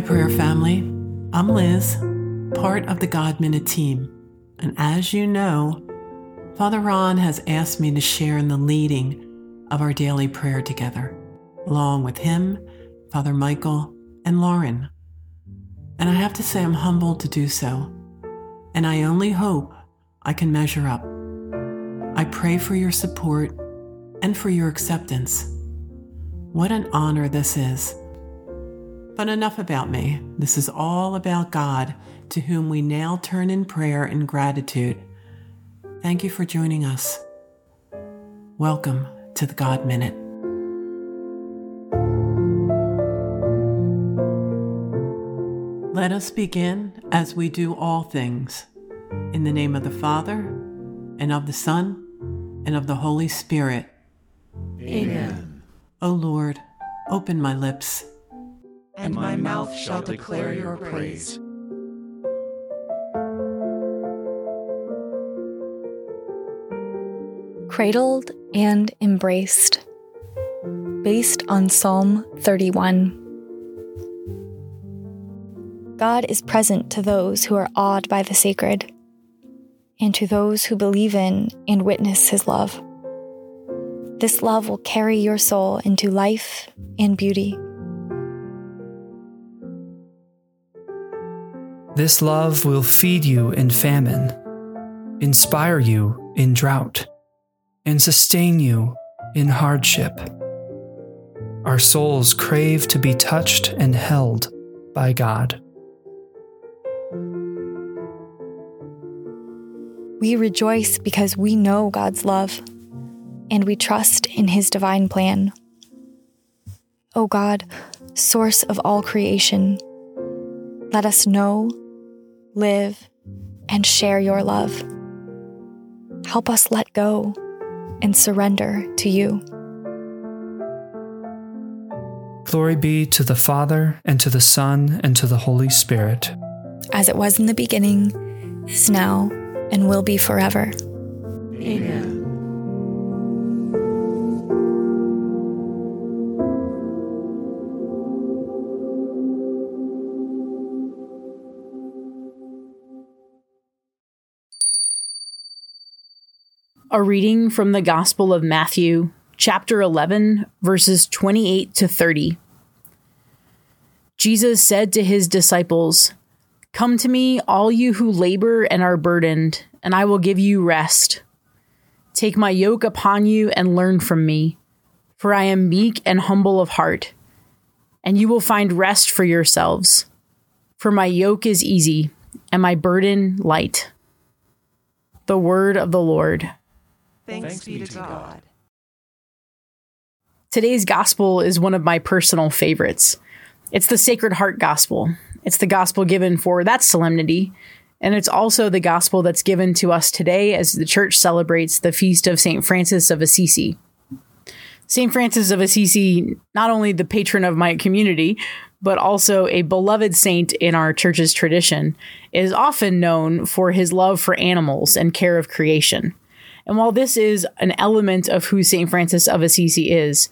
Prayer family. I'm Liz, part of the God Minute team. And as you know, Father Ron has asked me to share in the leading of our daily prayer together, along with him, Father Michael, and Lauren. And I have to say, I'm humbled to do so. And I only hope I can measure up. I pray for your support and for your acceptance. What an honor this is. But enough about me. This is all about God, to whom we now turn in prayer and gratitude. Thank you for joining us. Welcome to the God Minute. Let us begin as we do all things. In the name of the Father, and of the Son, and of the Holy Spirit. Amen. O Lord, open my lips, And my mouth shall declare your praise. Cradled and Embraced, based on Psalm 31. God is present to those who are awed by the sacred, and to those who believe in and witness his love. This love will carry your soul into life and beauty. This love will feed you in famine, inspire you in drought, and sustain you in hardship. Our souls crave to be touched and held by God. We rejoice because we know God's love and we trust in his divine plan. O God, source of all creation, let us know, live, and share your love. Help us let go and surrender to you. Glory be to the Father, and to the Son, and to the Holy Spirit. As it was in the beginning, is now, and will be forever. Amen. A reading from the Gospel of Matthew, chapter 11, verses 28 to 30. Jesus said to his disciples, Come to me, all you who labor and are burdened, and I will give you rest. Take my yoke upon you and learn from me, for I am meek and humble of heart, and you will find rest for yourselves. For my yoke is easy and my burden light. The word of the Lord. Thanks be to God. Today's gospel is one of my personal favorites. It's the Sacred Heart Gospel. It's the gospel given for that solemnity, and it's also the gospel that's given to us today as the church celebrates the feast of St. Francis of Assisi. St. Francis of Assisi, not only the patron of my community, but also a beloved saint in our church's tradition, is often known for his love for animals and care of creation. And while this is an element of who St. Francis of Assisi is,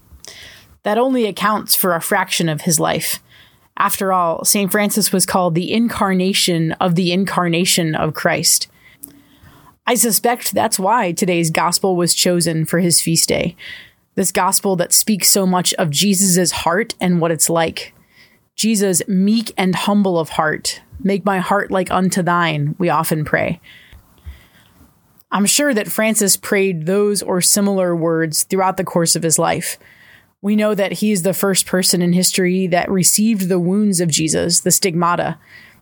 that only accounts for a fraction of his life. After all, St. Francis was called the incarnation of the incarnation of Christ. I suspect that's why today's gospel was chosen for his feast day. This gospel that speaks so much of Jesus' heart and what it's like. Jesus, meek and humble of heart, make my heart like unto thine, we often pray. I'm sure that Francis prayed those or similar words throughout the course of his life. We know that he is the first person in history that received the wounds of Jesus, the stigmata.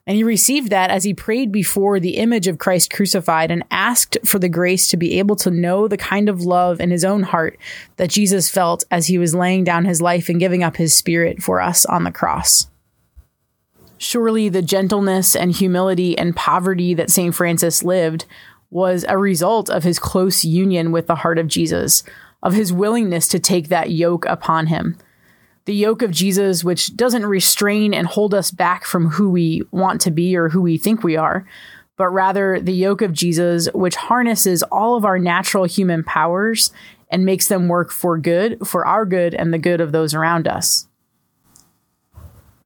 And he received that as he prayed before the image of Christ crucified and asked for the grace to be able to know the kind of love in his own heart that Jesus felt as he was laying down his life and giving up his spirit for us on the cross. Surely the gentleness and humility and poverty that St. Francis lived was a result of his close union with the heart of Jesus, of his willingness to take that yoke upon him. The yoke of Jesus, which doesn't restrain and hold us back from who we want to be or who we think we are, but rather the yoke of Jesus, which harnesses all of our natural human powers and makes them work for good, for our good, and the good of those around us.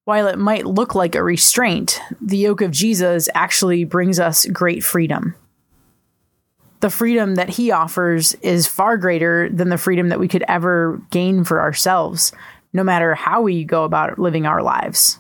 While it might look like a restraint, the yoke of Jesus actually brings us great freedom. The freedom that he offers is far greater than the freedom that we could ever gain for ourselves, no matter how we go about living our lives.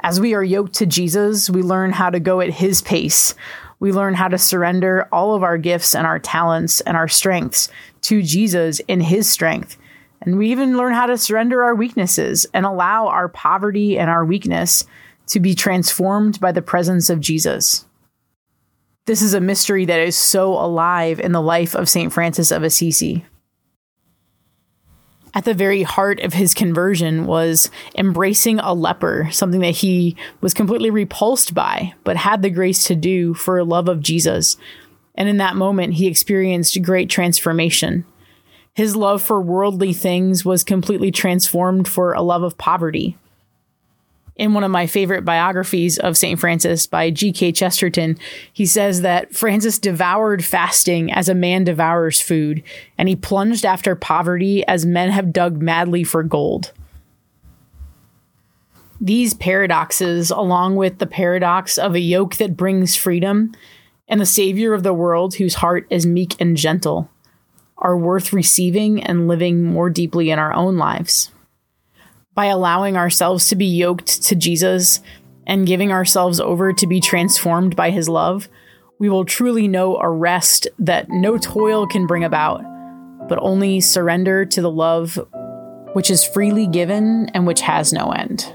As we are yoked to Jesus, we learn how to go at his pace. We learn how to surrender all of our gifts and our talents and our strengths to Jesus in his strength and we even learn how to surrender our weaknesses and allow our poverty and our weakness to be transformed by the presence of Jesus. This is a mystery that is so alive in the life of St. Francis of Assisi. At the very heart of his conversion was embracing a leper, something that he was completely repulsed by, but had the grace to do for love of Jesus. And in that moment, he experienced great transformation his love for worldly things was completely transformed for a love of poverty. In one of my favorite biographies of St. Francis by G.K. Chesterton, he says that Francis devoured fasting as a man devours food, and he plunged after poverty as men have dug madly for gold. These paradoxes, along with the paradox of a yoke that brings freedom and the Savior of the world whose heart is meek and gentle, are worth receiving and living more deeply in our own lives. By allowing ourselves to be yoked to Jesus and giving ourselves over to be transformed by his love, we will truly know a rest that no toil can bring about, but only surrender to the love which is freely given and which has no end.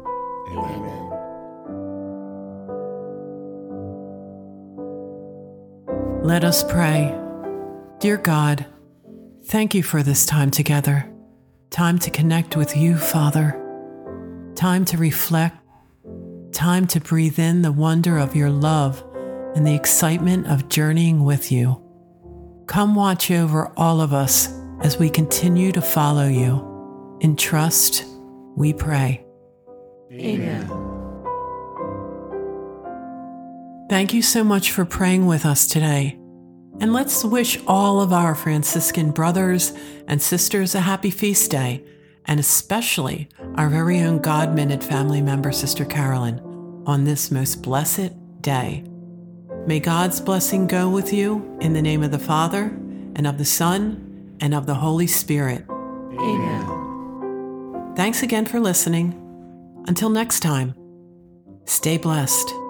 Amen. Let us pray. Dear God, thank you for this time together, time to connect with you, Father, time to reflect, time to breathe in the wonder of your love and the excitement of journeying with you. Come watch over all of us as we continue to follow you. In trust, we pray. Amen. Thank you so much for praying with us today. And let's wish all of our Franciscan brothers and sisters a happy feast day, and especially our very own God Minute family member, Sister Carolyn, on this most blessed day. May God's blessing go with you in the name of the Father, and of the Son, and of the Holy Spirit. Amen. Thanks again for listening. Until next time, stay blessed.